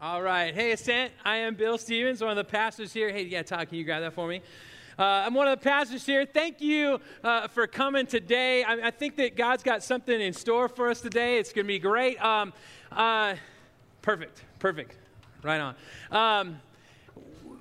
All right. Hey, Ascent. I am Bill Stevens, one of the pastors here. Hey, yeah, Todd, can you grab that for me? Uh, I'm one of the pastors here. Thank you uh, for coming today. I, I, think that God's got something in store for us today. It's going to be great. Um, uh, perfect. Perfect. Right on. Um,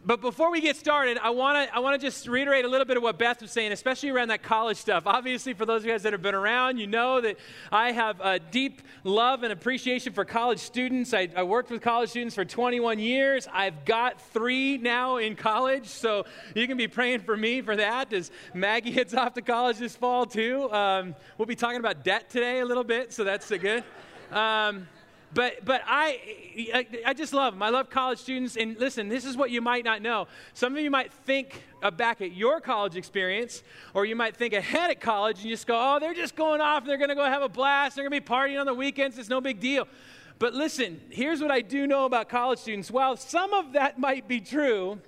but before we get started, I want to I want to just reiterate a little bit of what Beth was saying, especially around that college stuff. Obviously, for those of you guys that have been around, you know that I have a deep love and appreciation for college students. I, I worked with college students for 21 years. I've got three now in college, so you can be praying for me for that as Maggie heads off to college this fall too. Um, we'll be talking about debt today a little bit, so that's good. Um, but, but I, I, just love them. I love college students. And listen, this is what you might not know. Some of you might think back at your college experience, or you might think ahead at college and just go, oh, they're just going off and they're going to go have a blast. They're going to be partying on the weekends. It's no big deal. But listen, here's what I do know about college students. While some of that might be true,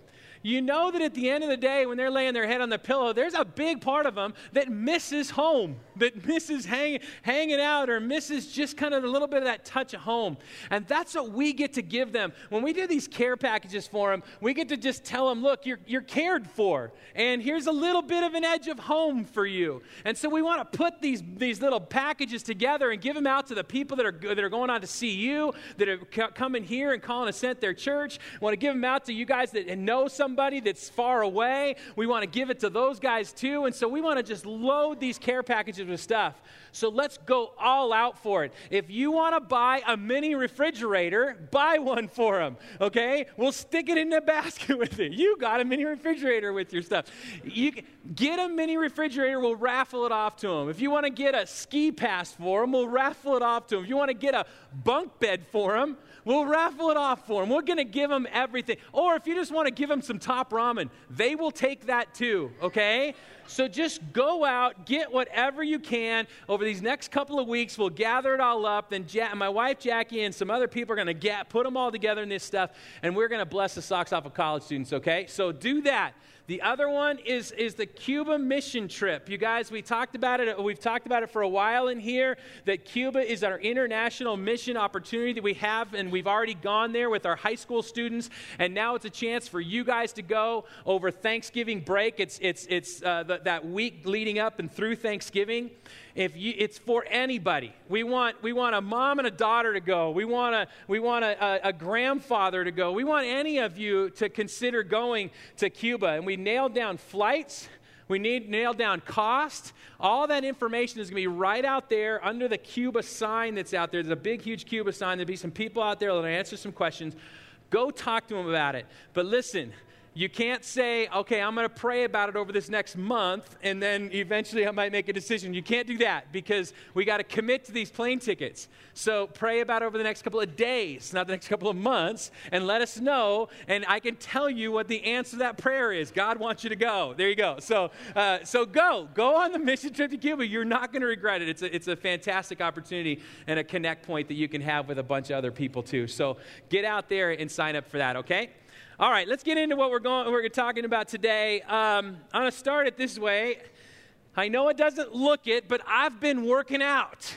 you know that at the end of the day, when they're laying their head on the pillow, there's a big part of them that misses home, that misses hang, hanging out or misses just kind of a little bit of that touch of home. And that's what we get to give them. When we do these care packages for them, we get to just tell them, look, you're, you're cared for. And here's a little bit of an edge of home for you. And so we want to put these, these little packages together and give them out to the people that are, that are going on to see you, that are coming here and calling Ascent their church. We want to give them out to you guys that know somebody that's far away. We want to give it to those guys too. And so we want to just load these care packages with stuff. So let's go all out for it. If you want to buy a mini refrigerator, buy one for them, okay? We'll stick it in the basket with it. You got a mini refrigerator with your stuff. You get a mini refrigerator, we'll raffle it off to them. If you want to get a ski pass for them, we'll raffle it off to them. If you want to get a bunk bed for them, We'll raffle it off for them. We're going to give them everything. Or if you just want to give them some top ramen, they will take that too, okay? So just go out, get whatever you can. Over these next couple of weeks, we'll gather it all up. Then ja- my wife Jackie and some other people are going to get put them all together in this stuff, and we're going to bless the socks off of college students, okay? So do that. The other one is, is the Cuba mission trip. You guys, we talked about it, we've talked about it for a while in here, that Cuba is our international mission opportunity that we have, and we've already gone there with our high school students, and now it's a chance for you guys to go over Thanksgiving break. It's, it's, it's uh, the, that week leading up and through Thanksgiving if you, it's for anybody. We want, we want a mom and a daughter to go. We want, a, we want a, a, a grandfather to go. We want any of you to consider going to Cuba. And we nailed down flights. We need nail down cost. All that information is going to be right out there under the Cuba sign that's out there. There's a big, huge Cuba sign. There'll be some people out there that'll answer some questions. Go talk to them about it. But listen, you can't say, okay, I'm going to pray about it over this next month and then eventually I might make a decision. You can't do that because we got to commit to these plane tickets. So pray about over the next couple of days, not the next couple of months, and let us know. And I can tell you what the answer to that prayer is. God wants you to go. There you go. So, uh, so go. Go on the mission trip to Cuba. You're not going to regret it. It's a, it's a fantastic opportunity and a connect point that you can have with a bunch of other people too. So get out there and sign up for that, okay? All right, let's get into what we're going. We're talking about today. Um, I'm to start it this way. I know it doesn't look it, but I've been working out.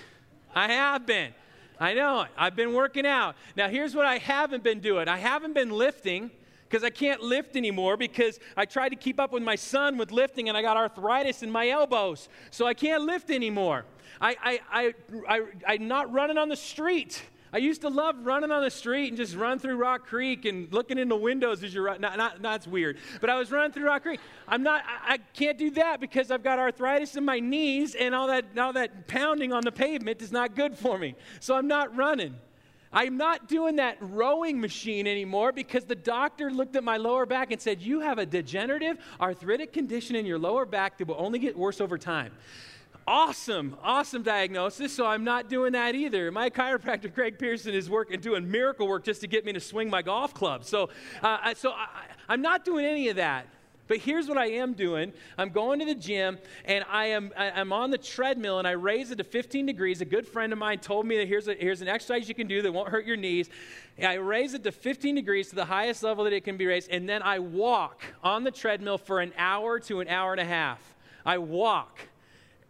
I have been. I know it. I've been working out. Now, here's what I haven't been doing. I haven't been lifting because I can't lift anymore because I tried to keep up with my son with lifting and I got arthritis in my elbows. So I can't lift anymore. I, I, I, I, I'm not running on the street. I used to love running on the street and just run through Rock Creek and looking in the windows as you're running. Not, not, that's weird. But I was running through Rock Creek. I'm not, I, I can't do that because I've got arthritis in my knees and all that, all that pounding on the pavement is not good for me. So I'm not running. I'm not doing that rowing machine anymore because the doctor looked at my lower back and said, You have a degenerative arthritic condition in your lower back that will only get worse over time awesome, awesome diagnosis, so I'm not doing that either. My chiropractor, Craig Pearson, is working, doing miracle work just to get me to swing my golf club. So, uh, so I, I'm not doing any of that. But here's what I am doing. I'm going to the gym and I am I'm on the treadmill and I raise it to 15 degrees. A good friend of mine told me that here's, a, here's an exercise you can do that won't hurt your knees. I raise it to 15 degrees to the highest level that it can be raised. And then I walk on the treadmill for an hour to an hour and a half. I walk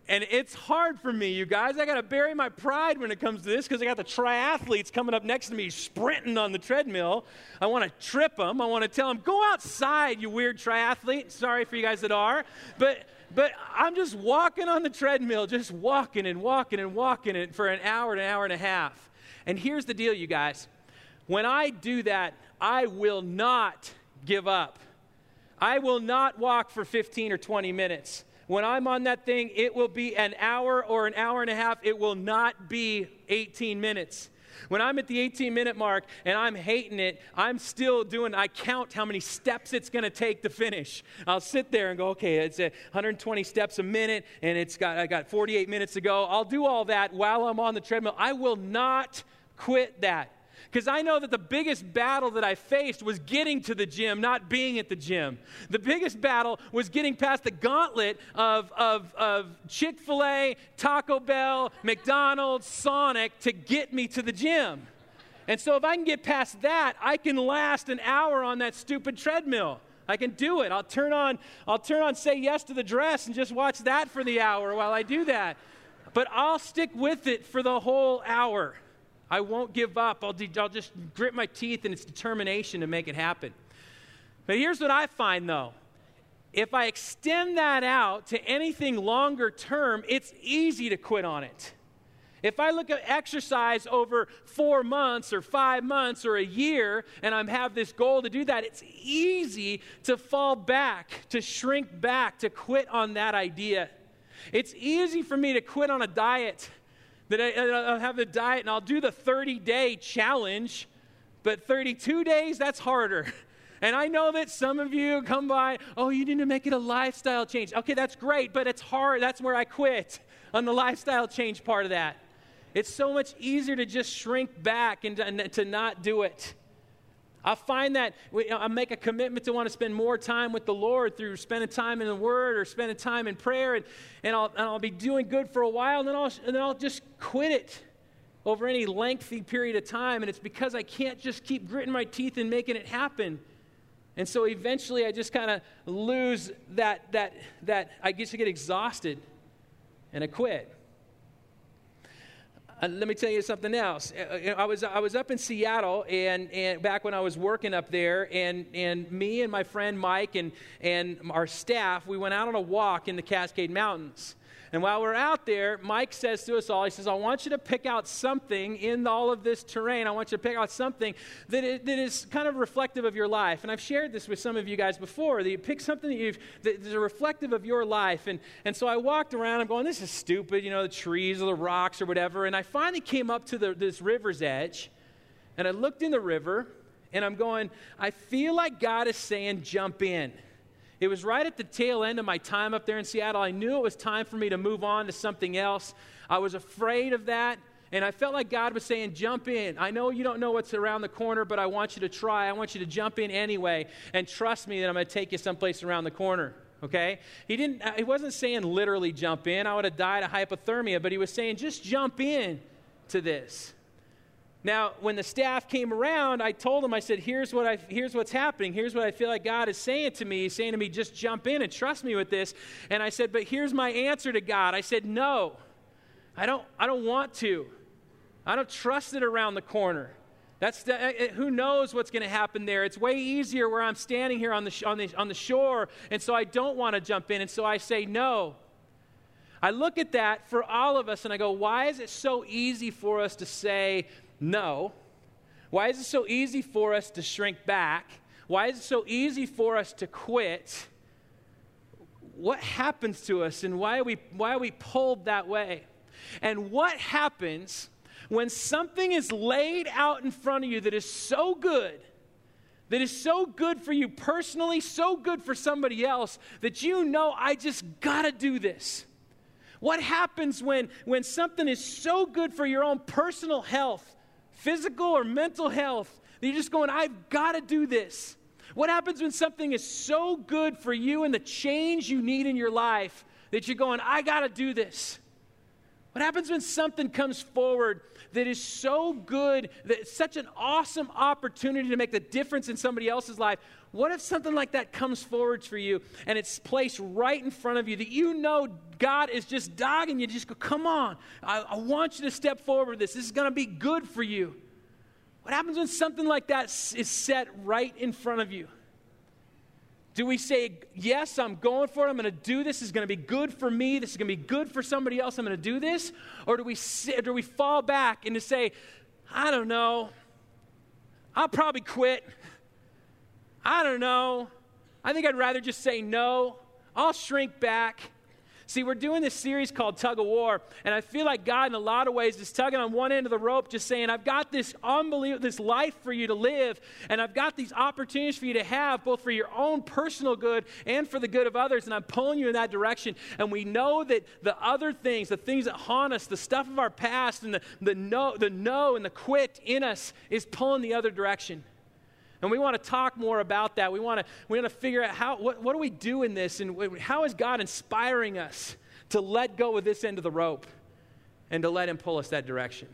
And it's hard for me, you guys. I got to bury my pride when it comes to this because I got the triathletes coming up next to me sprinting on the treadmill. I want to trip them. I want to tell them, go outside, you weird triathlete. Sorry for you guys that are. But, but I'm just walking on the treadmill, just walking and walking and walking it for an hour, an hour and a half. And here's the deal, you guys. When I do that, I will not give up. I will not walk for 15 or 20 minutes. When I'm on that thing, it will be an hour or an hour and a half. It will not be 18 minutes. When I'm at the 18 minute mark and I'm hating it, I'm still doing, I count how many steps it's going to take to finish. I'll sit there and go, okay, it's 120 steps a minute and it's got, I got 48 minutes to go. I'll do all that while I'm on the treadmill. I will not quit that. Because I know that the biggest battle that I faced was getting to the gym, not being at the gym. The biggest battle was getting past the gauntlet of, of, of Chick fil A, Taco Bell, McDonald's, Sonic to get me to the gym. And so if I can get past that, I can last an hour on that stupid treadmill. I can do it. I'll turn on I'll turn on say yes to the dress and just watch that for the hour while I do that. But I'll stick with it for the whole hour. I won't give up. I'll, de- I'll just grit my teeth and its determination to make it happen. But here's what I find though if I extend that out to anything longer term, it's easy to quit on it. If I look at exercise over four months or five months or a year and I have this goal to do that, it's easy to fall back, to shrink back, to quit on that idea. It's easy for me to quit on a diet that I, will have the diet and I'll do the 30 day challenge, but 32 days, that's harder. And I know that some of you come by, oh, you need to make it a lifestyle change. Okay, that's great, but it's hard. That's where I quit on the lifestyle change part of that. It's so much easier to just shrink back and to, and to not do it. I find that I make a commitment to want to spend more time with the Lord through spending time in the Word or spending time in prayer, and, and, I'll, and I'll be doing good for a while, and then, I'll, and then I'll just quit it over any lengthy period of time. And it's because I can't just keep gritting my teeth and making it happen. And so eventually I just kind of lose that, that, that, I get to get exhausted and I quit. Uh, let me tell you something else. Uh, uh I was, I was up in Seattle, and, and back when I was working up there, and, and me and my friend Mike and, and our staff, we went out on a walk in the Cascade Mountains. And while we're out there, Mike says to us all, he says, I want you to pick out something in all of this terrain. I want you to pick out something that is, that is kind of reflective of your life. And I've shared this with some of you guys before. That you pick something that is reflective of your life. And, and so I walked around, I'm going, this is stupid, you know, the trees or the rocks or whatever. And I finally came up to the, this river's edge, and I looked in the river, and I'm going, I feel like God is saying, jump in. It was right at the tail end of my time up there in Seattle. I knew it was time for me to move on to something else. I was afraid of that. And I felt like God was saying, jump in. I know you don't know what's around the corner, but I want you to try. I want you to jump in anyway. And trust me that I'm going to take you someplace around the corner. Okay? He didn't uh, he wasn't saying literally jump in. I would have died of hypothermia, but he was saying just jump in to this. Now, when the staff came around, I told them, I said, here's, what I, here's what's happening. Here's what I feel like God is saying to me. He's saying to me, just jump in and trust me with this. And I said, but here's my answer to God. I said, no, I don't, I don't want to. I don't trust it around the corner. That's the, uh, uh, who knows what's going to happen there. It's way easier where I'm standing here on the, on, the, on the shore, and so I don't want to jump in, and so I say no. I look at that for all of us and I go, why is it so easy for us to say, no. Why is it so easy for us to shrink back? Why is it so easy for us to quit? What happens to us and why are we, why are we pulled that way? And what happens when something is laid out in front of you that is so good, that is so good for you personally, so good for somebody else, that you know, I just gotta do this? What happens when, when something is so good for your own personal health physical or mental health, that you're just going, I've got to do this. What happens when something is so good for you and the change you need in your life that you're going, I got to do this? What happens when something comes forward that is so good, that such an awesome opportunity to make the difference in somebody else's life? What if something like that comes forward for you and it's placed right in front of you that you know God is just dogging you? Just go, come on, I, I want you to step forward with this. This is going to be good for you. What happens when something like that is set right in front of you? Do we say, Yes, I'm going for it. I'm going to do this. This is going to be good for me. This is going to be good for somebody else. I'm going to do this? Or do we, sit, do we fall back and to say, I don't know. I'll probably quit. I don't know. I think I'd rather just say no. I'll shrink back. See, we're doing this series called Tug of War, and I feel like God, in a lot of ways, is tugging on one end of the rope, just saying, I've got this unbelievable, this life for you to live, and I've got these opportunities for you to have, both for your own personal good and for the good of others, and I'm pulling you in that direction. And we know that the other things, the things that haunt us, the stuff of our past, and the, the no, the no and the quit in us is pulling the other direction. And we want to talk more about that. We want to, we want to figure out how, what, what do we do in this? And how is God inspiring us to let go of this end of the rope and to let Him pull us that direction?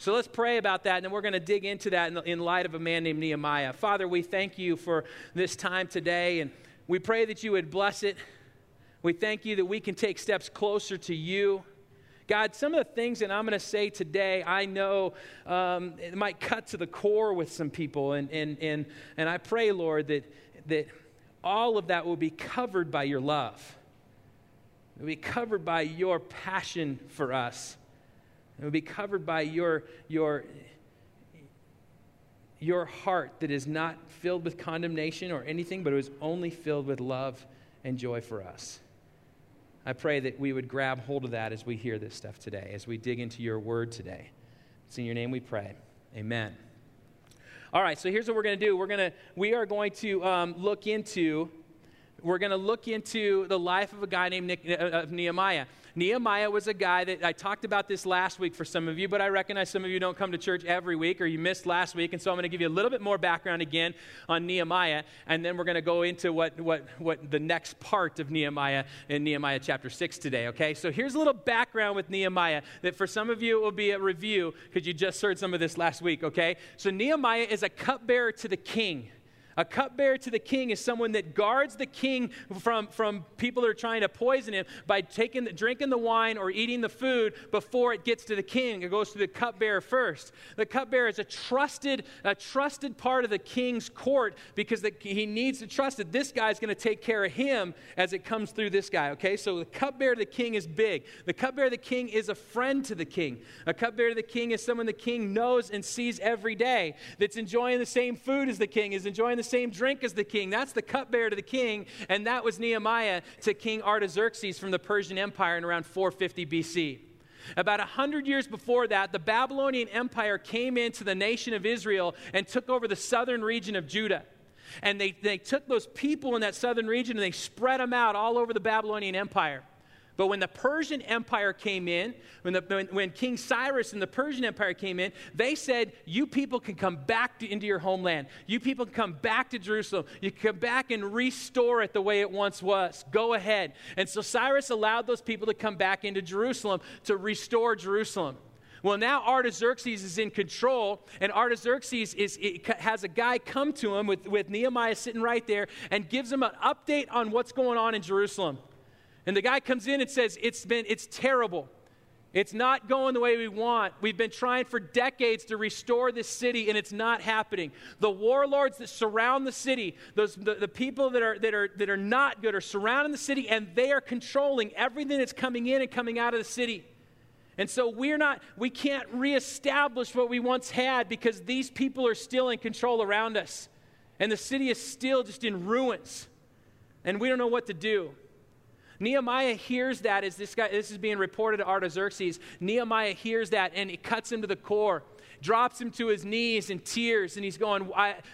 So let's pray about that, and then we're going to dig into that in, in light of a man named Nehemiah. Father, we thank you for this time today, and we pray that you would bless it. We thank you that we can take steps closer to you. God, some of the things that I'm going to say today, I know um, it might cut to the core with some people. And, and, and, and I pray, Lord, that, that all of that will be covered by your love. It will be covered by your passion for us. It will be covered by your, your, your heart that is not filled with condemnation or anything, but it was only filled with love and joy for us. I pray that we would grab hold of that as we hear this stuff today, as we dig into your word today. It's in your name we pray. Amen. All right, so here's what we're going to do. We're going to we are going to um, look into we're going to look into the life of a guy named Nick, uh, of Nehemiah. Nehemiah was a guy that I talked about this last week for some of you, but I recognize some of you don't come to church every week or you missed last week. And so I'm going to give you a little bit more background again on Nehemiah. And then we're going to go into what, what, what the next part of Nehemiah in Nehemiah chapter 6 today, okay? So here's a little background with Nehemiah that for some of you it will be a review because you just heard some of this last week, okay? So Nehemiah is a cupbearer to the king. A cupbearer to the king is someone that guards the king from, from people that are trying to poison him by taking drinking the wine or eating the food before it gets to the king. It goes to the cupbearer first. The cupbearer is a trusted, a trusted part of the king's court because the, he needs to trust that this guy is going to take care of him as it comes through this guy. Okay, so the cupbearer to the king is big. The cupbearer to the king is a friend to the king. A cupbearer to the king is someone the king knows and sees every day that's enjoying the same food as the king, is enjoying the same drink as the king. That's the cupbearer to the king, and that was Nehemiah to King Artaxerxes from the Persian Empire in around 450 BC. About 100 years before that, the Babylonian Empire came into the nation of Israel and took over the southern region of Judah. And they, they took those people in that southern region and they spread them out all over the Babylonian Empire. But when the Persian Empire came in, when, the, when, when, King Cyrus and the Persian Empire came in, they said, You people can come back to, into your homeland. You people can come back to Jerusalem. You can come back and restore it the way it once was. Go ahead. And so Cyrus allowed those people to come back into Jerusalem to restore Jerusalem. Well, now Artaxerxes is in control, and Artaxerxes is, has a guy come to him with, with Nehemiah sitting right there and gives him an update on what's going on in Jerusalem. And the guy comes in and says, It's been, it's terrible. It's not going the way we want. We've been trying for decades to restore this city, and it's not happening. The warlords that surround the city, those, the, the people that are, that, are, that are not good, are surrounding the city, and they are controlling everything that's coming in and coming out of the city. And so we're not, we can't reestablish what we once had because these people are still in control around us. And the city is still just in ruins. And we don't know what to do. Nehemiah hears that as this guy, this is being reported to Artaxerxes. Nehemiah hears that and it cuts him to the core, drops him to his knees in tears, and he's going,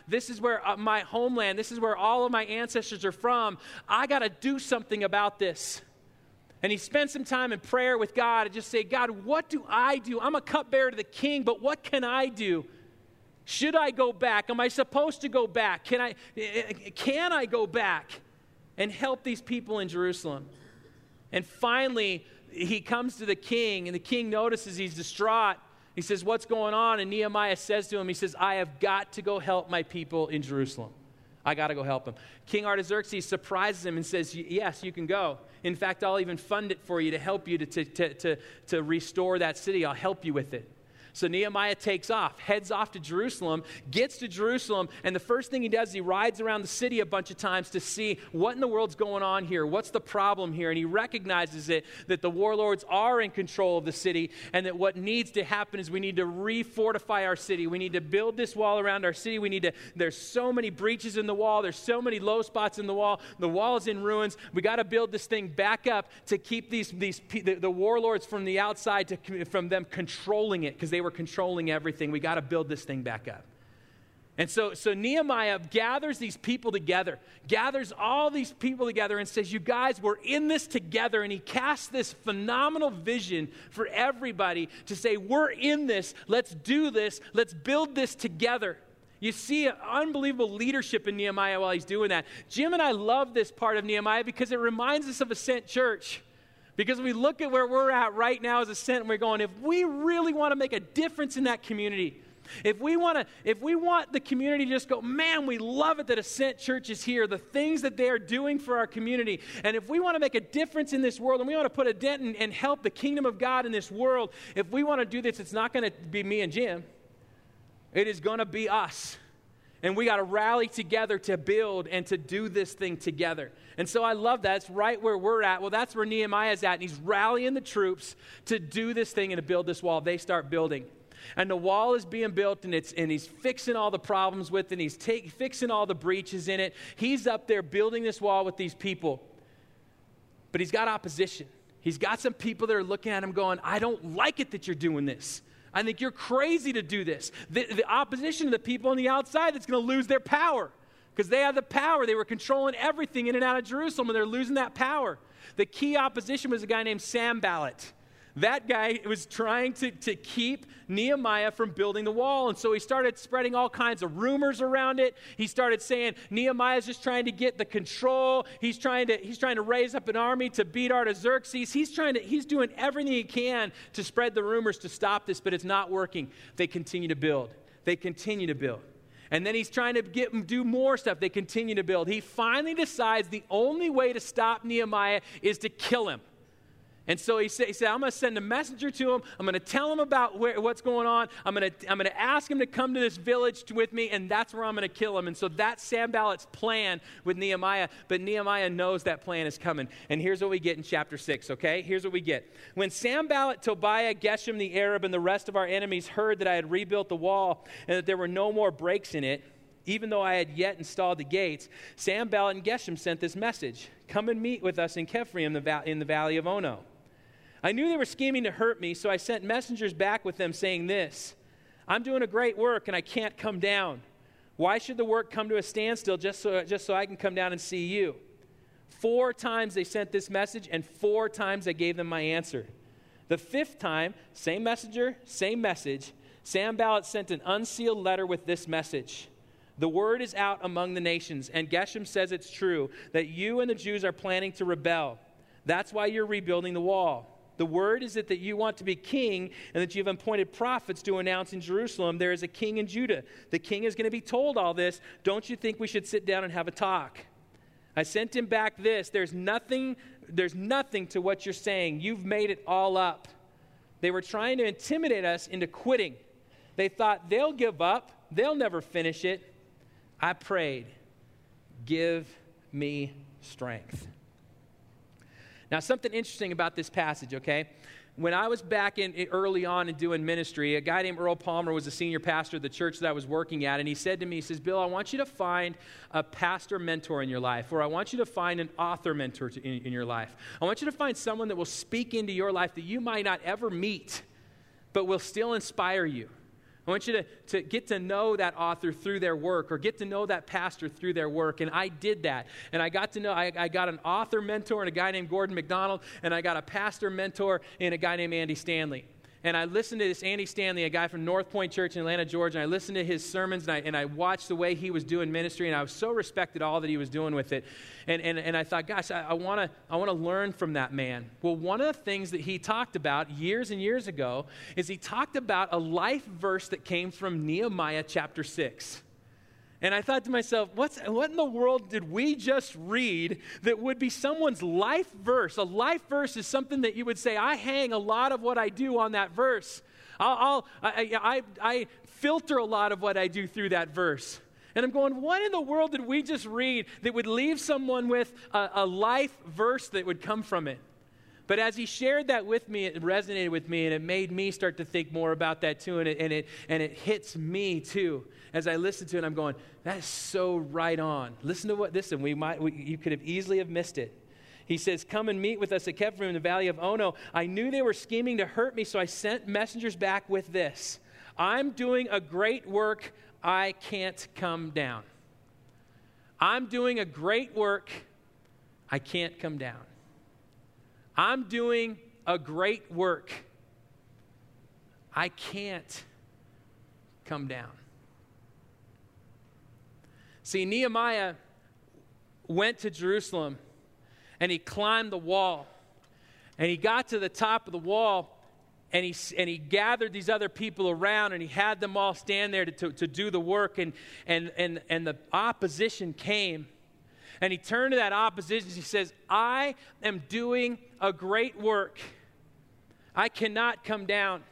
This is where uh, my homeland, this is where all of my ancestors are from. I got to do something about this. And he spent some time in prayer with God and just say, God, what do I do? I'm a cupbearer to the king, but what can I do? Should I go back? Am I supposed to go back? Can I, can I go back? And help these people in Jerusalem. And finally, he comes to the king, and the king notices he's distraught. He says, What's going on? And Nehemiah says to him, He says, I have got to go help my people in Jerusalem. I got to go help them. King Artaxerxes surprises him and says, Yes, you can go. In fact, I'll even fund it for you to help you to, to, to, to, restore that city. I'll help you with it. So Nehemiah takes off, heads off to Jerusalem, gets to Jerusalem, and the first thing he does is he rides around the city a bunch of times to see what in the world's going on here. What's the problem here? And he recognizes it that the warlords are in control of the city, and that what needs to happen is we need to refortify our city. We need to build this wall around our city. We need to, there's so many breaches in the wall, there's so many low spots in the wall. The wall is in ruins. We got to build this thing back up to keep these, these the, the warlords from the outside, to, from them controlling it, because they were controlling everything. We got to build this thing back up. And so, so Nehemiah gathers these people together, gathers all these people together, and says, You guys, we're in this together. And he casts this phenomenal vision for everybody to say, We're in this. Let's do this. Let's build this together. You see unbelievable leadership in Nehemiah while he's doing that. Jim and I love this part of Nehemiah because it reminds us of a Ascent Church. Because we look at where we're at right now as a Ascent, and we're going, if we really want to make a difference in that community, if we want to, if we want the community to just go, man, we love it that Ascent Church is here, the things that they are doing for our community, and if we want to make a difference in this world and we want to put a dent and help the kingdom of God in this world, if we want to do this, it's not going to be me and Jim. It is going to be us. And we got to rally together to build and to do this thing together. And so I love that. It's right where we're at. Well, that's where Nehemiah's at. And he's rallying the troops to do this thing and to build this wall. They start building. And the wall is being built, and, it's, and he's fixing all the problems with it, and he's take, fixing all the breaches in it. He's up there building this wall with these people. But he's got opposition. He's got some people that are looking at him going, I don't like it that you're doing this. I think you're crazy to do this. The, the opposition of the people on the outside that's going to lose their power because they have the power. They were controlling everything in and out of Jerusalem, and they're losing that power. The key opposition was a guy named Sanballat. That guy was trying to, to keep Nehemiah from building the wall. And so he started spreading all kinds of rumors around it. He started saying Nehemiah's just trying to get the control. He's trying to, he's trying to raise up an army to beat Artaxerxes. He's trying to, he's doing everything he can to spread the rumors to stop this, but it's not working. They continue to build. They continue to build. And then he's trying to get do more stuff. They continue to build. He finally decides the only way to stop Nehemiah is to kill him. And so he said, he said I'm going to send a messenger to him. I'm going to tell him about where, what's going on. I'm going, to, I'm going to ask him to come to this village with me, and that's where I'm going to kill him. And so that's Sanballat's plan with Nehemiah. But Nehemiah knows that plan is coming. And here's what we get in chapter 6, okay? Here's what we get. When Sanballat, Tobiah, Geshem the Arab, and the rest of our enemies heard that I had rebuilt the wall and that there were no more breaks in it, even though I had yet installed the gates, Sanballat and Geshem sent this message Come and meet with us in Kephirim, in the valley of Ono. I knew they were scheming to hurt me, so I sent messengers back with them saying this I'm doing a great work and I can't come down. Why should the work come to a standstill just so, just so I can come down and see you? Four times they sent this message, and four times I gave them my answer. The fifth time, same messenger, same message. Sanballat sent an unsealed letter with this message. The word is out among the nations, and Geshem says it's true that you and the Jews are planning to rebel. That's why you're rebuilding the wall. The word is that, that you want to be king and that you've appointed prophets to announce in Jerusalem there is a king in Judah. The king is going to be told all this. Don't you think we should sit down and have a talk? I sent him back this. There's nothing, there's nothing to what you're saying. You've made it all up. They were trying to intimidate us into quitting. They thought they'll give up, they'll never finish it. I prayed, give me strength. Now, something interesting about this passage, okay? When I was back in early on in doing ministry, a guy named Earl Palmer was a senior pastor of the church that I was working at, and he said to me, he says, Bill, I want you to find a pastor mentor in your life, or I want you to find an author mentor to, in, in your life. I want you to find someone that will speak into your life that you might not ever meet, but will still inspire you. I want you to, to get to know that author through their work or get to know that pastor through their work. And I did that. And I got to know, I, I got an author mentor and a guy named Gordon MacDonald, and I got a pastor mentor and a guy named Andy Stanley. And I listened to this Andy Stanley, a guy from North Point Church in Atlanta, Georgia, and I listened to his sermons and I, and I watched the way he was doing ministry, and I was so respected all that he was doing with it. And, and, and I thought, gosh, I, I want to I wanna learn from that man. Well, one of the things that he talked about years and years ago is he talked about a life verse that came from Nehemiah chapter 6. And I thought to myself, what's, what in the world did we just read that would be someone's life verse? A life verse is something that you would say, I hang a lot of what I do on that verse. I'll, I'll I, I, I filter a lot of what I do through that verse. And I'm going, what in the world did we just read that would leave someone with a, a life verse that would come from it? But as he shared that with me, it resonated with me, and it made me start to think more about that too. And it, and it, and it hits me too. As I listen to it, I'm going, that is so right on. Listen to what, listen, we might, we, you could have easily have missed it. He says, Come and meet with us at Kephirim in the valley of Ono. I knew they were scheming to hurt me, so I sent messengers back with this I'm doing a great work. I can't come down. I'm doing a great work. I can't come down. I'm doing a great work. I can't come down. See, Nehemiah went to Jerusalem and he climbed the wall. And he got to the top of the wall and he, and he gathered these other people around and he had them all stand there to, to, to do the work. And, and, and, and the opposition came. And he turned to that opposition. He says, I am doing a great work. I cannot come down.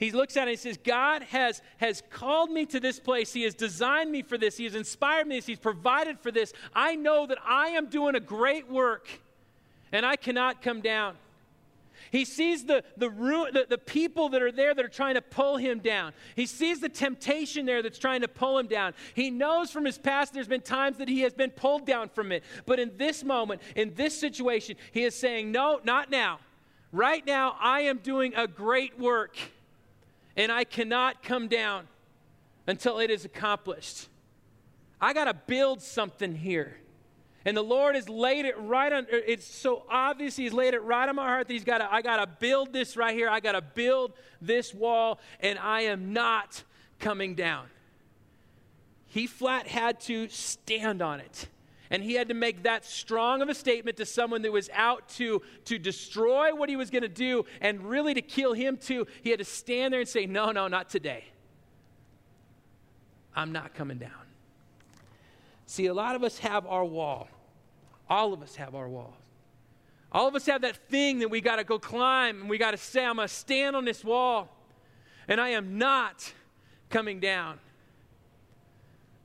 He looks at it and he says, God has, has called me to this place. He has designed me for this. He has inspired me. He's provided for this. I know that I am doing a great work and I cannot come down. He sees the, the, the, the, people that are there that are trying to pull him down. He sees the temptation there that's trying to pull him down. He knows from his past there's been times that he has been pulled down from it. But in this moment, in this situation, he is saying, No, not now. Right now, I am doing a great work, and I cannot come down until it is accomplished. I got to build something here. And the Lord has laid it right on, it's so obvious He's laid it right on my heart that He's got to, I got to build this right here. I got to build this wall, and I am not coming down. He flat had to stand on it. And he had to make that strong of a statement to someone that was out to, to destroy what he was going to do and really to kill him too. He had to stand there and say, No, no, not today. I'm not coming down. See, a lot of us have our wall. All of us have our walls. All of us have that thing that we got to go climb and we got to say, I'm going to stand on this wall and I am not coming down.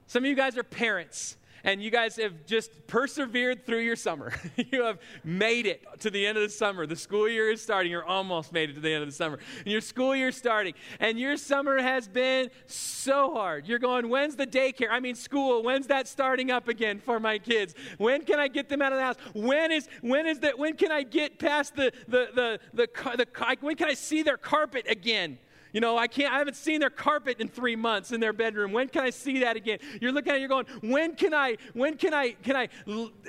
Some of you guys are parents and you guys have just persevered through your summer. you have made it to the end of the summer. The school year is starting. You're almost made it to the end of the summer. And your school year is starting. And your summer has been so hard. You're going, when's the daycare? I mean, school. When's that starting up again for my kids? When can I get them out of the house? When is when is that? When can I get past the the the the, the, the when can I see their carpet again? You know, I can't, I haven't seen their carpet in three months in their bedroom. When can I see that again? You're looking at it, you're going, when can I, when can I, can I,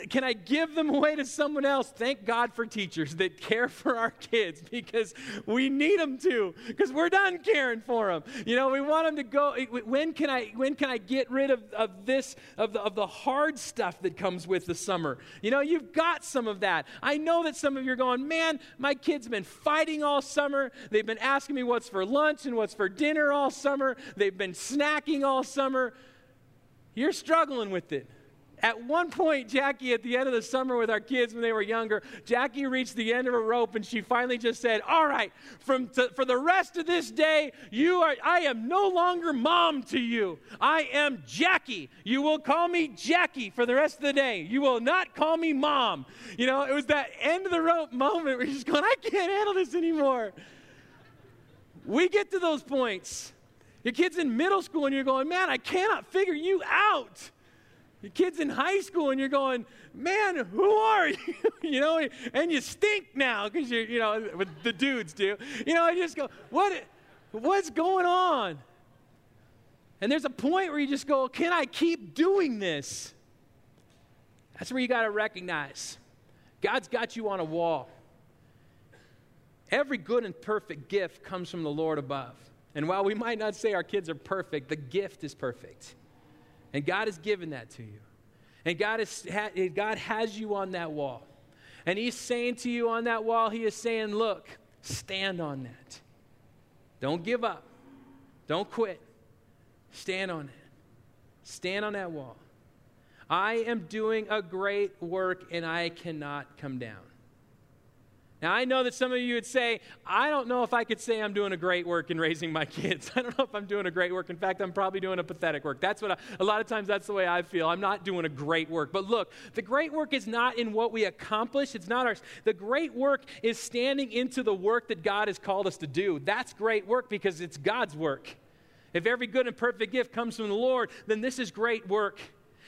can I give them away to someone else? Thank God for teachers that care for our kids because we need them to, because we're done caring for them. You know, we want them to go, when can I, when can I get rid of, of this, of the, of the hard stuff that comes with the summer? You know, you've got some of that. I know that some of you are going, man, my kids have been fighting all summer. They've been asking me what's for lunch lunch and what's for dinner all summer. They've been snacking all summer. You're struggling with it. At one point, Jackie, at the end of the summer with our kids when they were younger, Jackie reached the end of a rope and she finally just said, All right, from to, for the rest of this day, you are, I am no longer mom to you. I am Jackie. You will call me Jackie for the rest of the day. You will not call me mom. You know, it was that end of the rope moment where you're just going, I can't handle this anymore. We get to those points. Your kid's in middle school and you're going, man, I cannot figure you out. Your kid's in high school and you're going, man, who are you? you know, and you stink now because you're, you know, what the dudes do. You know, I just go, what, what's going on? And there's a point where you just go, can I keep doing this? That's where you got to recognize God's got you on a wall. Every good and perfect gift comes from the Lord above. And while we might not say our kids are perfect, the gift is perfect. And God has given that to you. And God, is, God has you on that wall. And He's saying to you on that wall, He is saying, Look, stand on that. Don't give up. Don't quit. Stand on it. Stand on that wall. I am doing a great work and I cannot come down. Now, I know that some of you would say, I don't know if I could say I'm doing a great work in raising my kids. I don't know if I'm doing a great work. In fact, I'm probably doing a pathetic work. That's what I, a lot of times that's the way I feel. I'm not doing a great work. But look, the great work is not in what we accomplish. It's not ours. The great work is standing into the work that God has called us to do. That's great work because it's God's work. If every good and perfect gift comes from the Lord, then this is great work.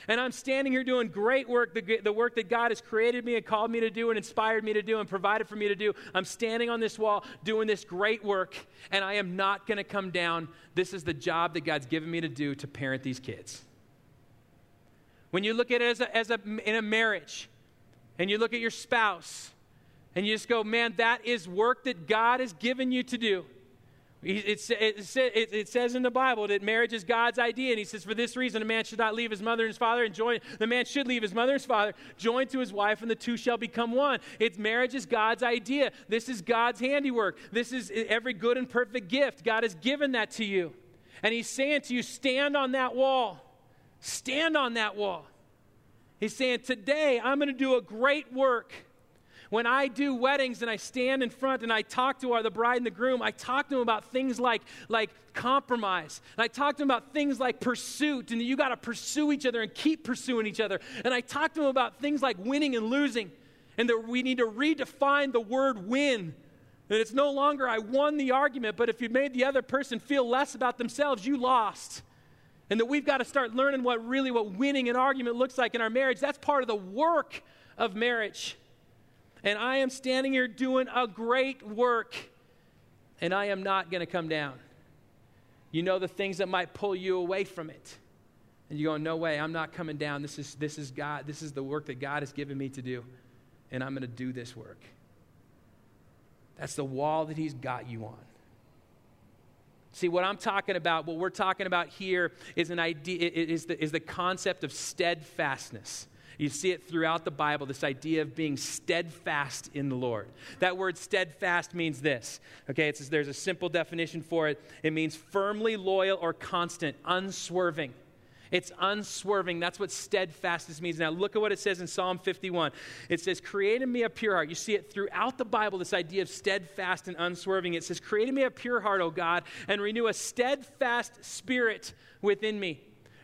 And I'm standing here doing great work, the, the work that God has created me and called me to do and inspired me to do and provided for me to do. I'm standing on this wall doing this great work, and I am not going to come down. This is the job that God's given me to do to parent these kids. When you look at it as a, as a, in a marriage, and you look at your spouse, and you just go, man, that is work that God has given you to do. It, it, it, it, says in the Bible that marriage is God's idea, and he says, For this reason, a man should not leave his mother and his father, and join, the man should leave his mother and his father, join to his wife, and the two shall become one. It's marriage is God's idea. This is God's handiwork. This is every good and perfect gift. God has given that to you. And he's saying to you, Stand on that wall. Stand on that wall. He's saying, Today, I'm going to do a great work. When I do weddings and I stand in front and I talk to our, the bride and the groom, I talk to them about things like, like compromise. And I talk to them about things like pursuit and you got to pursue each other and keep pursuing each other. And I talk to them about things like winning and losing and that we need to redefine the word win. That it's no longer I won the argument, but if you made the other person feel less about themselves, you lost. And that we've got to start learning what really what winning an argument looks like in our marriage. That's part of the work of marriage. And I am standing here doing a great work, and I am not going to come down. You know the things that might pull you away from it. And you go, no way, I'm not coming down. This is, this is God. This is the work that God has given me to do, and I'm going to do this work. That's the wall that He's got you on. See, what I'm talking about, what we're talking about here is an idea, is the, is the concept of steadfastness. You see it throughout the Bible, this idea of being steadfast in the Lord. That word steadfast means this. Okay, there's a simple definition for it. It means firmly loyal or constant, unswerving. It's unswerving. That's what steadfastness means. Now, look at what it says in Psalm 51. It says, Create in me a pure heart. You see it throughout the Bible, this idea of steadfast and unswerving. It says, Create in me a pure heart, O God, and renew a steadfast spirit within me.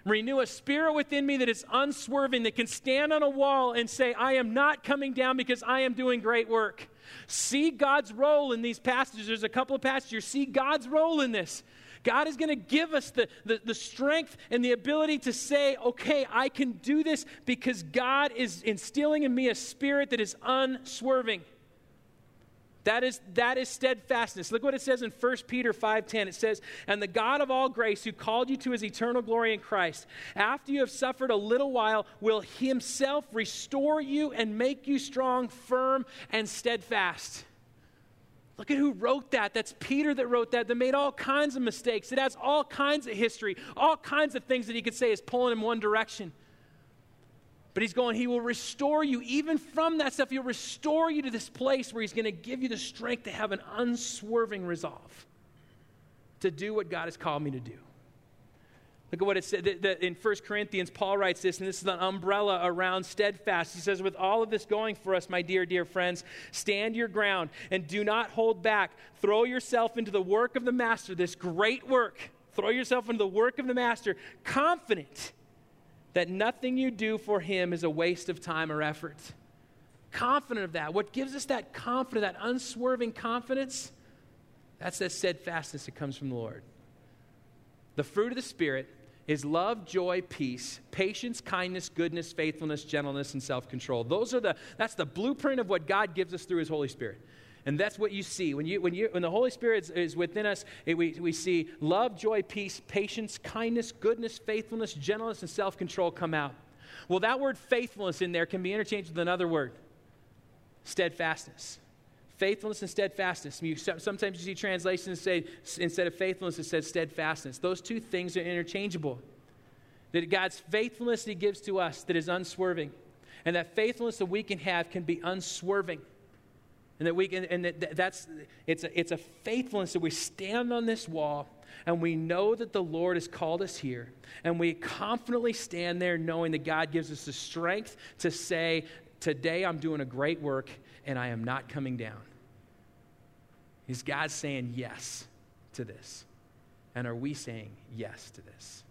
Renew a spirit within me that is unswerving, that can stand on a wall and say, I am not coming down because I am doing great work. See God's role in these passages. There's a couple of passages. See God's role in this. God is going to give us the, the, the, strength and the ability to say, okay, I can do this because God is instilling in me a spirit that is unswerving. That is, that is steadfastness. Look what it says in 1 Peter 5.10. It says, And the God of all grace, who called you to his eternal glory in Christ, after you have suffered a little while, will himself restore you and make you strong, firm, and steadfast. Look at who wrote that. That's Peter that wrote that, that made all kinds of mistakes. It has all kinds of history, all kinds of things that he could say is pulling in one direction. But he's going, he will restore you even from that stuff. He'll restore you to this place where he's going to give you the strength to have an unswerving resolve to do what God has called me to do. Look at what it said in 1 Corinthians. Paul writes this, and this is an umbrella around steadfast. He says, With all of this going for us, my dear, dear friends, stand your ground and do not hold back. Throw yourself into the work of the Master, this great work. Throw yourself into the work of the Master, confident that nothing you do for Him is a waste of time or effort. Confident of that. What gives us that confidence, that unswerving confidence? That's that steadfastness that comes from the Lord. The fruit of the Spirit is love, joy, peace, patience, kindness, goodness, faithfulness, gentleness, and self-control. Those are the that's the blueprint of what God gives us through his Holy Spirit. And that's what you see. When, you, when, you, when the Holy Spirit is, is within us, it, we, we see love, joy, peace, patience, kindness, goodness, faithfulness, gentleness, and self control come out. Well, that word faithfulness in there can be interchanged with another word steadfastness. Faithfulness and steadfastness. You, sometimes you see translations say, instead of faithfulness, it says steadfastness. Those two things are interchangeable. That God's faithfulness He gives to us that is unswerving, and that faithfulness that we can have can be unswerving. And that we can, and that, that's, it's a, it's a faithfulness that we stand on this wall and we know that the Lord has called us here. And we confidently stand there knowing that God gives us the strength to say, Today I'm doing a great work and I am not coming down. Is God saying yes to this? And are we saying yes to this?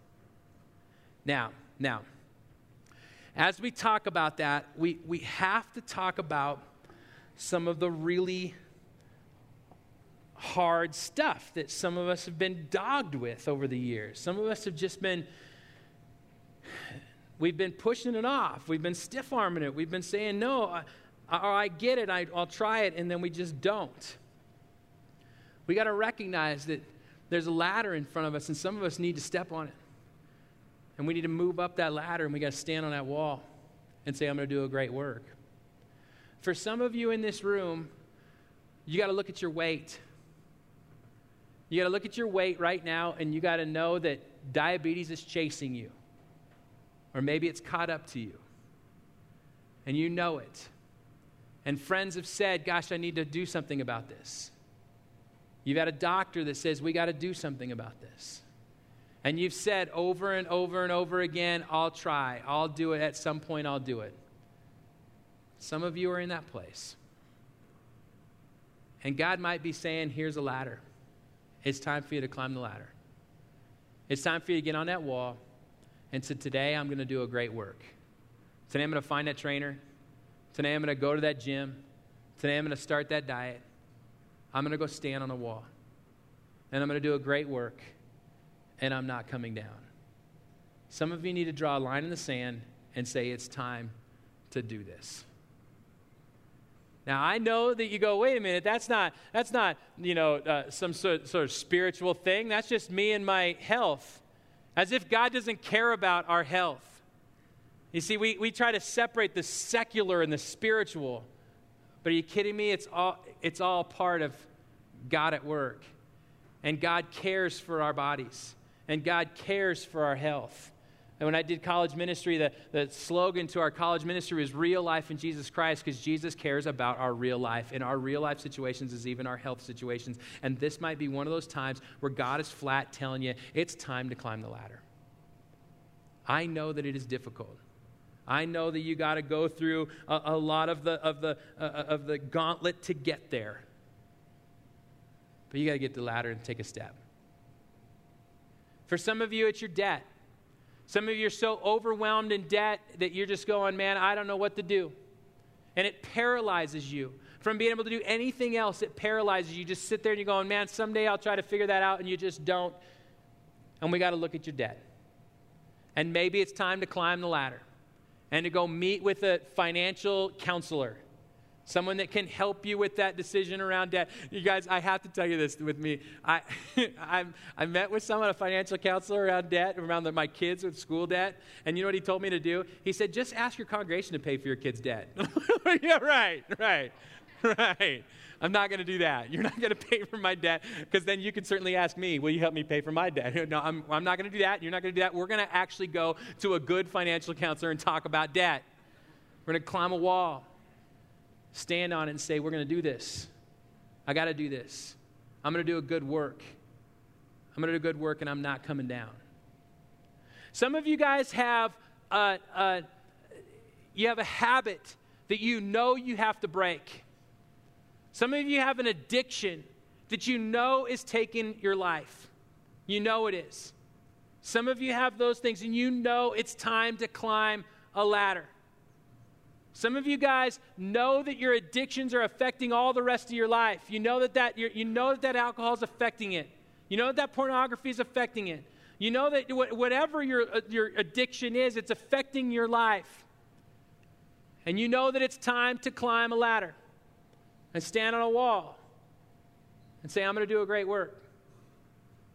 Now, now, as we talk about that, we, we have to talk about some of the really hard stuff that some of us have been dogged with over the years. Some of us have just been, we've been pushing it off. We've been stiff arming it. We've been saying, no, I, oh, I get it, I, I'll try it, and then we just don't. We got to recognize that there's a ladder in front of us, and some of us need to step on it. And we need to move up that ladder, and we got to stand on that wall and say, I'm going to do a great work. For some of you in this room, you got to look at your weight. You got to look at your weight right now, and you got to know that diabetes is chasing you. Or maybe it's caught up to you. And you know it. And friends have said, Gosh, I need to do something about this. You've had a doctor that says, We got to do something about this. And you've said over and over and over again, I'll try, I'll do it, at some point I'll do it. Some of you are in that place. And God might be saying, Here's a ladder. It's time for you to climb the ladder. It's time for you to get on that wall and say, Today I'm going to do a great work. Today I'm going to find that trainer. Today I'm going to go to that gym. Today I'm going to start that diet. I'm going to go stand on a wall. And I'm going to do a great work. And I'm not coming down. Some of you need to draw a line in the sand and say, It's time to do this. Now I know that you go, wait a minute, that's not that's not you know uh, some sort, sort of spiritual thing. That's just me and my health, as if God doesn't care about our health. You see, we, we try to separate the secular and the spiritual, but are you kidding me? It's all it's all part of God at work, and God cares for our bodies, and God cares for our health. And when I did college ministry, the, the slogan to our college ministry was real life in Jesus Christ because Jesus cares about our real life. And our real life situations is even our health situations. And this might be one of those times where God is flat telling you it's time to climb the ladder. I know that it is difficult. I know that you got to go through a, a, lot of the, of, the, uh, uh of the gauntlet to get there. But you got to get the ladder and take a step. For some of you, it's your debt. Some of you are so overwhelmed in debt that you're just going, man, I don't know what to do. And it paralyzes you from being able to do anything else. It paralyzes you. You just sit there and you're going, man, someday I'll try to figure that out, and you just don't. And we got to look at your debt. And maybe it's time to climb the ladder and to go meet with a financial counselor someone that can help you with that decision around debt. You guys, I have to tell you this with me. I, I, I met with someone, a financial counselor around debt, around the, my kids with school debt, and you know what he told me to do? He said, just ask your congregation to pay for your kids' debt. yeah, right, right, right. I'm not going to do that. You're not going to pay for my debt because then you can certainly ask me, will you help me pay for my debt? No, I'm, I'm not going to do that. You're not going to do that. We're going to actually go to a good financial counselor and talk about debt. We're going to climb a wall stand on it and say, We're going to do this. I got to do this. I'm going to do a good work. I'm going to do a good work and I'm not coming down. Some of you guys have a, a, you have a habit that you know you have to break. Some of you have an addiction that you know is taking your life. You know it is. Some of you have those things and you know it's time to climb a ladder. Some of you guys know that your addictions are affecting all the rest of your life. You know that, that, you know that, that alcohol is affecting it. You know that, that pornography is affecting it. You know that whatever your, uh, your addiction is, it's affecting your life. And you know that it's time to climb a ladder and stand on a wall and say, I'm going to do a great work.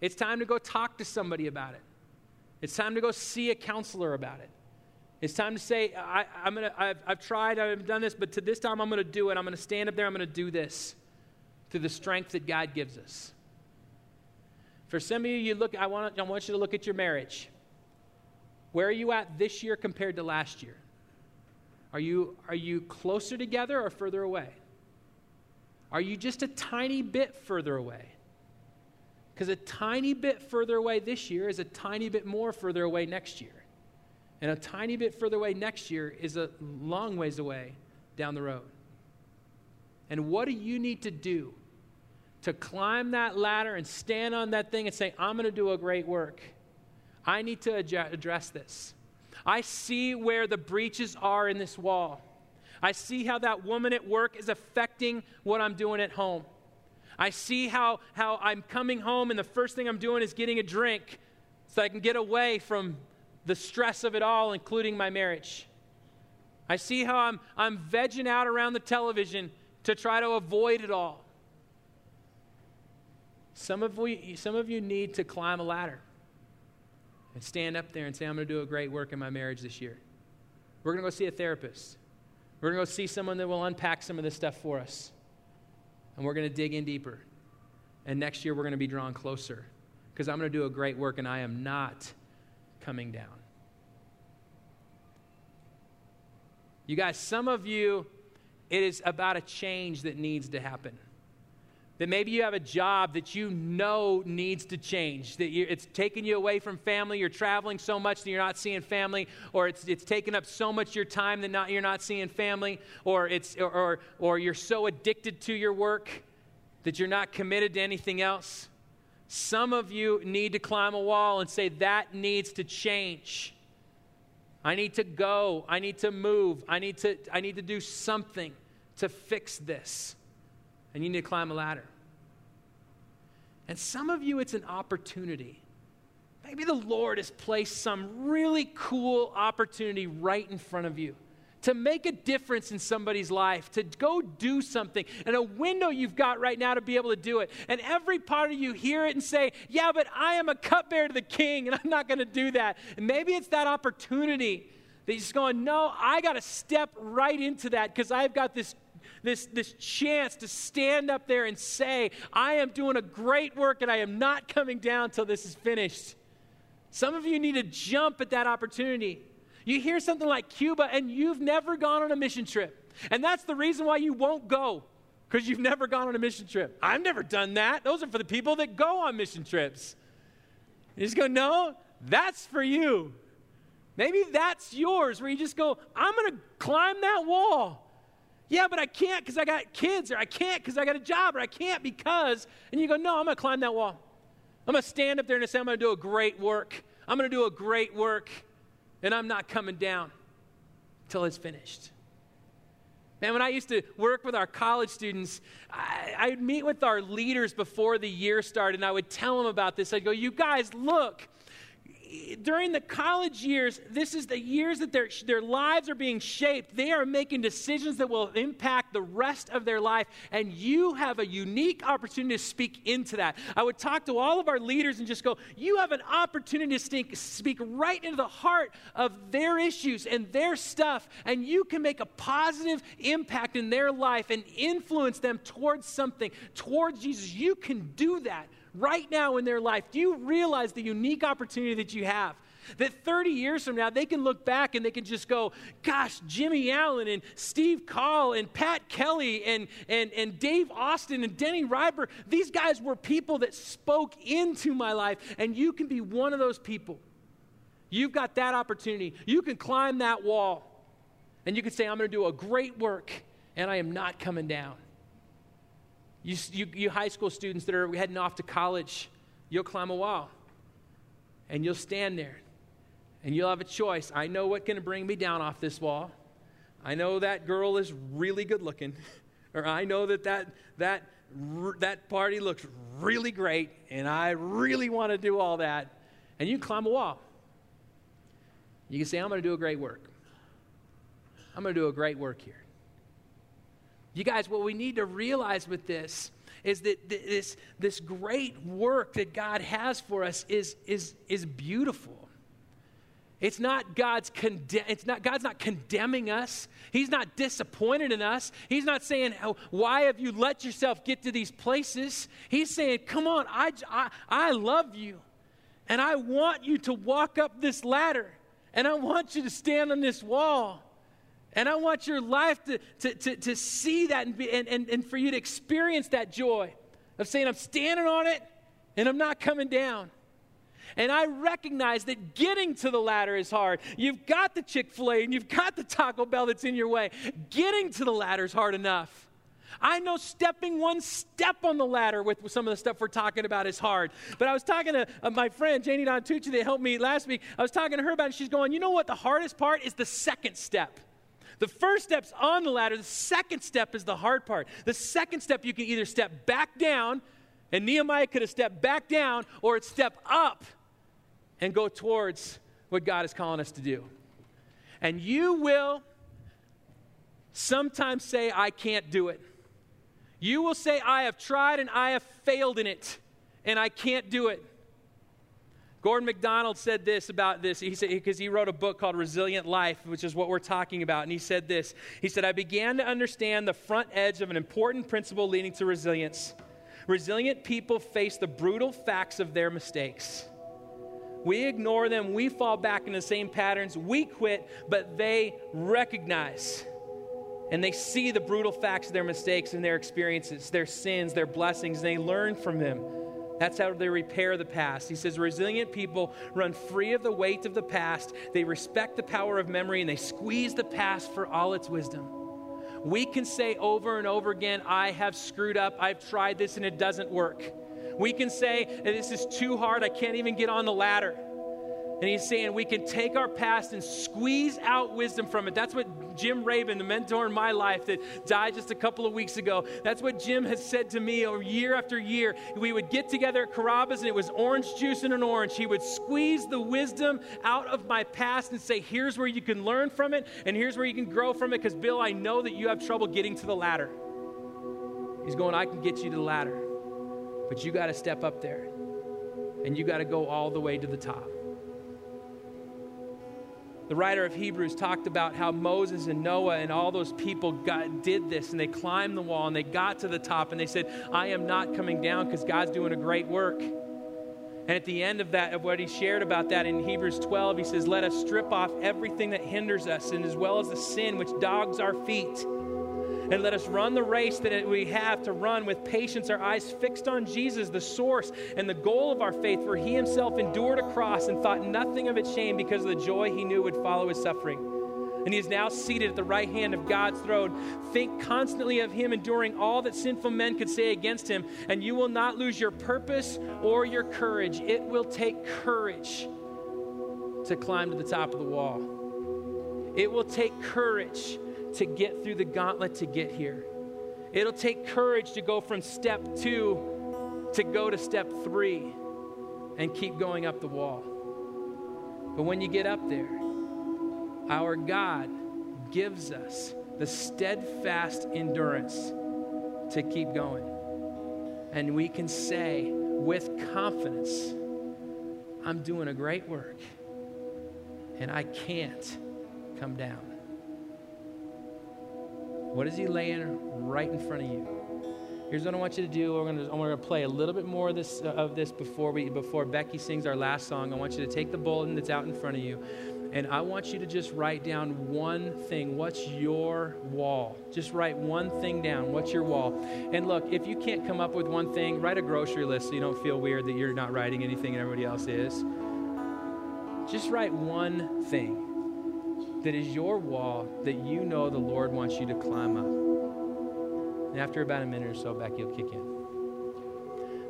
It's time to go talk to somebody about it. It's time to go see a counselor about it. It's time to say, I, am gonna, I've, I've tried, I've done this, but to this time I'm going to do it. I'm going to stand up there, I'm going to do this. through the strength that God gives us. For some of you, you look, I want, I want you to look at your marriage. Where are you at this year compared to last year? Are you, are you closer together or further away? Are you just a tiny bit further away? Because a tiny bit further away this year is a tiny bit more further away next year. And a tiny bit further away next year is a long ways away down the road. And what do you need to do to climb that ladder and stand on that thing and say, I'm going to do a great work? I need to address this. I see where the breaches are in this wall. I see how that woman at work is affecting what I'm doing at home. I see how, how I'm coming home and the first thing I'm doing is getting a drink so I can get away from the stress of it all, including my marriage. I see how I'm, I'm vegging out around the television to try to avoid it all. Some of, we, some of you need to climb a ladder and stand up there and say, I'm going to do a great work in my marriage this year. We're going to go see a therapist. We're going to go see someone that will unpack some of this stuff for us. And we're going to dig in deeper. And next year, we're going to be drawn closer because I'm going to do a great work and I am not coming down. You guys, some of you, it is about a change that needs to happen that maybe you have a job that you know needs to change, that it's taking you away from family, you're traveling so much that you're not seeing family, or it's, it's taking up so much your time that not, you're not seeing family, or, it's, or, or, or you're so addicted to your work that you're not committed to anything else. Some of you need to climb a wall and say, that needs to change. I need to go. I need to move. I need to, I need to do something to fix this and you need to climb a ladder. And some of you, it's an opportunity. Maybe the Lord has placed some really cool opportunity right in front of you to make a difference in somebody's life, to go do something, and a window you've got right now to be able to do it. And every part of you hear it and say, Yeah, but I am a cupbearer to the king, and I'm not going to do that. And maybe it's that opportunity that you're just going, No, I got to step right into that because I've got this this, this chance to stand up there and say, I am doing a great work and I am not coming down till this is finished. Some of you need to jump at that opportunity. You hear something like Cuba and you've never gone on a mission trip. And that's the reason why you won't go, because you've never gone on a mission trip. I've never done that. Those are for the people that go on mission trips. You just go, no, that's for you. Maybe that's yours, where you just go, I'm going to climb that wall. Yeah, but I can't because I got kids, or I can't because I got a job, or I can't because. And you go, No, I'm going to climb that wall. I'm going to stand up there and say, I'm going to do a great work. I'm going to do a great work, and I'm not coming down until it's finished. Man, when I used to work with our college students, I, would meet with our leaders before the year started, and I would tell them about this. I'd go, You guys, look, during the college years, this is the years that their, their lives are being shaped. They are making decisions that will impact the rest of their life, and you have a unique opportunity to speak into that. I would talk to all of our leaders and just go, You have an opportunity to speak, speak right into the heart of their issues and their stuff, and you can make a positive impact in their life and influence them towards something, towards Jesus. You can do that right now in their life, do you realize the unique opportunity that you have? That 30 years from now, they can look back and they can just go, gosh, Jimmy Allen and Steve Call and Pat Kelly and, and, and Dave Austin and Denny Reiber, these guys were people that spoke into my life, and you can be one of those people. You've got that opportunity. You can climb that wall and you can say, I'm going to do a great work and I am not coming down. You, you, you high school students that are heading off to college, you'll climb a wall and you'll stand there and you'll have a choice. I know what's going to bring me down off this wall. I know that girl is really good looking, or I know that that, that that party looks really great and I really want to do all that. And you climb a wall. You can say, I'm going to do a great work. I'm going to do a great work here. You guys, what we need to realize with this is that this, this great work that God has for us is, is, is beautiful. It's not God's conde- it's not God's not condemning us. He's not disappointed in us. He's not saying, oh, "Why have you let yourself get to these places?" He's saying, "Come on, I, I, I love you, and I want you to walk up this ladder, and I want you to stand on this wall." And I want your life to, to, to, to see that and, be, and, and, and for you to experience that joy of saying, I'm standing on it and I'm not coming down. And I recognize that getting to the ladder is hard. You've got the Chick fil A and you've got the Taco Bell that's in your way. Getting to the ladder is hard enough. I know stepping one step on the ladder with some of the stuff we're talking about is hard. But I was talking to uh, my friend, Janie Dontucci, that helped me last week. I was talking to her about it. She's going, You know what? The hardest part is the second step. The first step's on the ladder, the second step is the hard part. The second step, you can either step back down, and Nehemiah could have stepped back down, or step up and go towards what God is calling us to do. And you will sometimes say, I can't do it. You will say, I have tried and I have failed in it, and I can't do it. Gordon MacDonald said this about this. He said, because he wrote a book called Resilient Life, which is what we're talking about. And he said this He said, I began to understand the front edge of an important principle leading to resilience. Resilient people face the brutal facts of their mistakes. We ignore them, we fall back in the same patterns, we quit, but they recognize and they see the brutal facts of their mistakes and their experiences, their sins, their blessings, and they learn from them. That's how they repair the past. He says resilient people run free of the weight of the past. They respect the power of memory and they squeeze the past for all its wisdom. We can say over and over again, I have screwed up, I've tried this and it doesn't work. We can say, This is too hard, I can't even get on the ladder. And he's saying we can take our past and squeeze out wisdom from it. That's what Jim Raven, the mentor in my life that died just a couple of weeks ago, that's what Jim has said to me year after year. We would get together at Carrabba's and it was orange juice and an orange. He would squeeze the wisdom out of my past and say, here's where you can learn from it and here's where you can grow from it because, Bill, I know that you have trouble getting to the ladder. He's going, I can get you to the ladder. But you got to step up there and you got to go all the way to the top. The writer of Hebrews talked about how Moses and Noah and all those people got, did this and they climbed the wall and they got to the top and they said, I am not coming down because God's doing a great work. And at the end of that, of what he shared about that in Hebrews 12, he says, Let us strip off everything that hinders us and as well as the sin which dogs our feet and let us run the race that we have to run with patience, our eyes fixed on Jesus, the source and the goal of our faith, for he himself endured a cross and thought nothing of its shame because of the joy he knew would follow his suffering. And he is now seated at the right hand of God's throne. Think constantly of him enduring all that sinful men could say against him, and you will not lose your purpose or your courage. It will take courage to climb to the top of the wall. It will take courage to get through the gauntlet to get here. It'll take courage to go from step two to go to step three and keep going up the wall. But when you get up there, our God gives us the steadfast endurance to keep going. And we can say with confidence, I'm doing a great work and I can't come down. What is he laying right in front of you? Here's what I want you to do. We're gonna, I'm going to play a little bit more of this, uh, of this before, we, before Becky sings our last song. I want you to take the bulletin that's out in front of you, and I want you to just write down one thing. What's your wall? Just write one thing down. What's your wall? And look, if you can't come up with one thing, write a grocery list so you don't feel weird that you're not writing anything and everybody else is. Just write one thing that is your wall that you know the Lord wants you to climb up. And after about a minute or so, Becky'll kick in.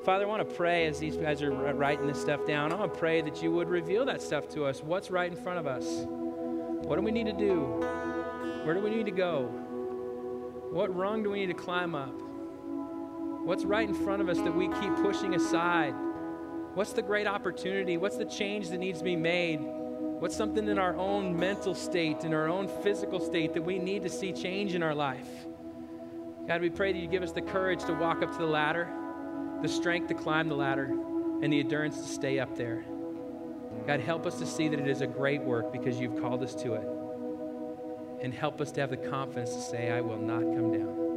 Father, I want to pray as these guys are writing this stuff down. I want to pray that you would reveal that stuff to us. What's right in front of us? What do we need to do? Where do we need to go? What rung do we need to climb up? What's right in front of us that we keep pushing aside? What's the great opportunity? What's the change that needs to be made? What's something in our own mental state, in our own physical state that we need to see change in our life? God, we pray that you give us the courage to walk up to the ladder, the strength to climb the ladder, and the endurance to stay up there. God, help us to see that it is a great work because you've called us to it. And help us to have the confidence to say, I will not come down.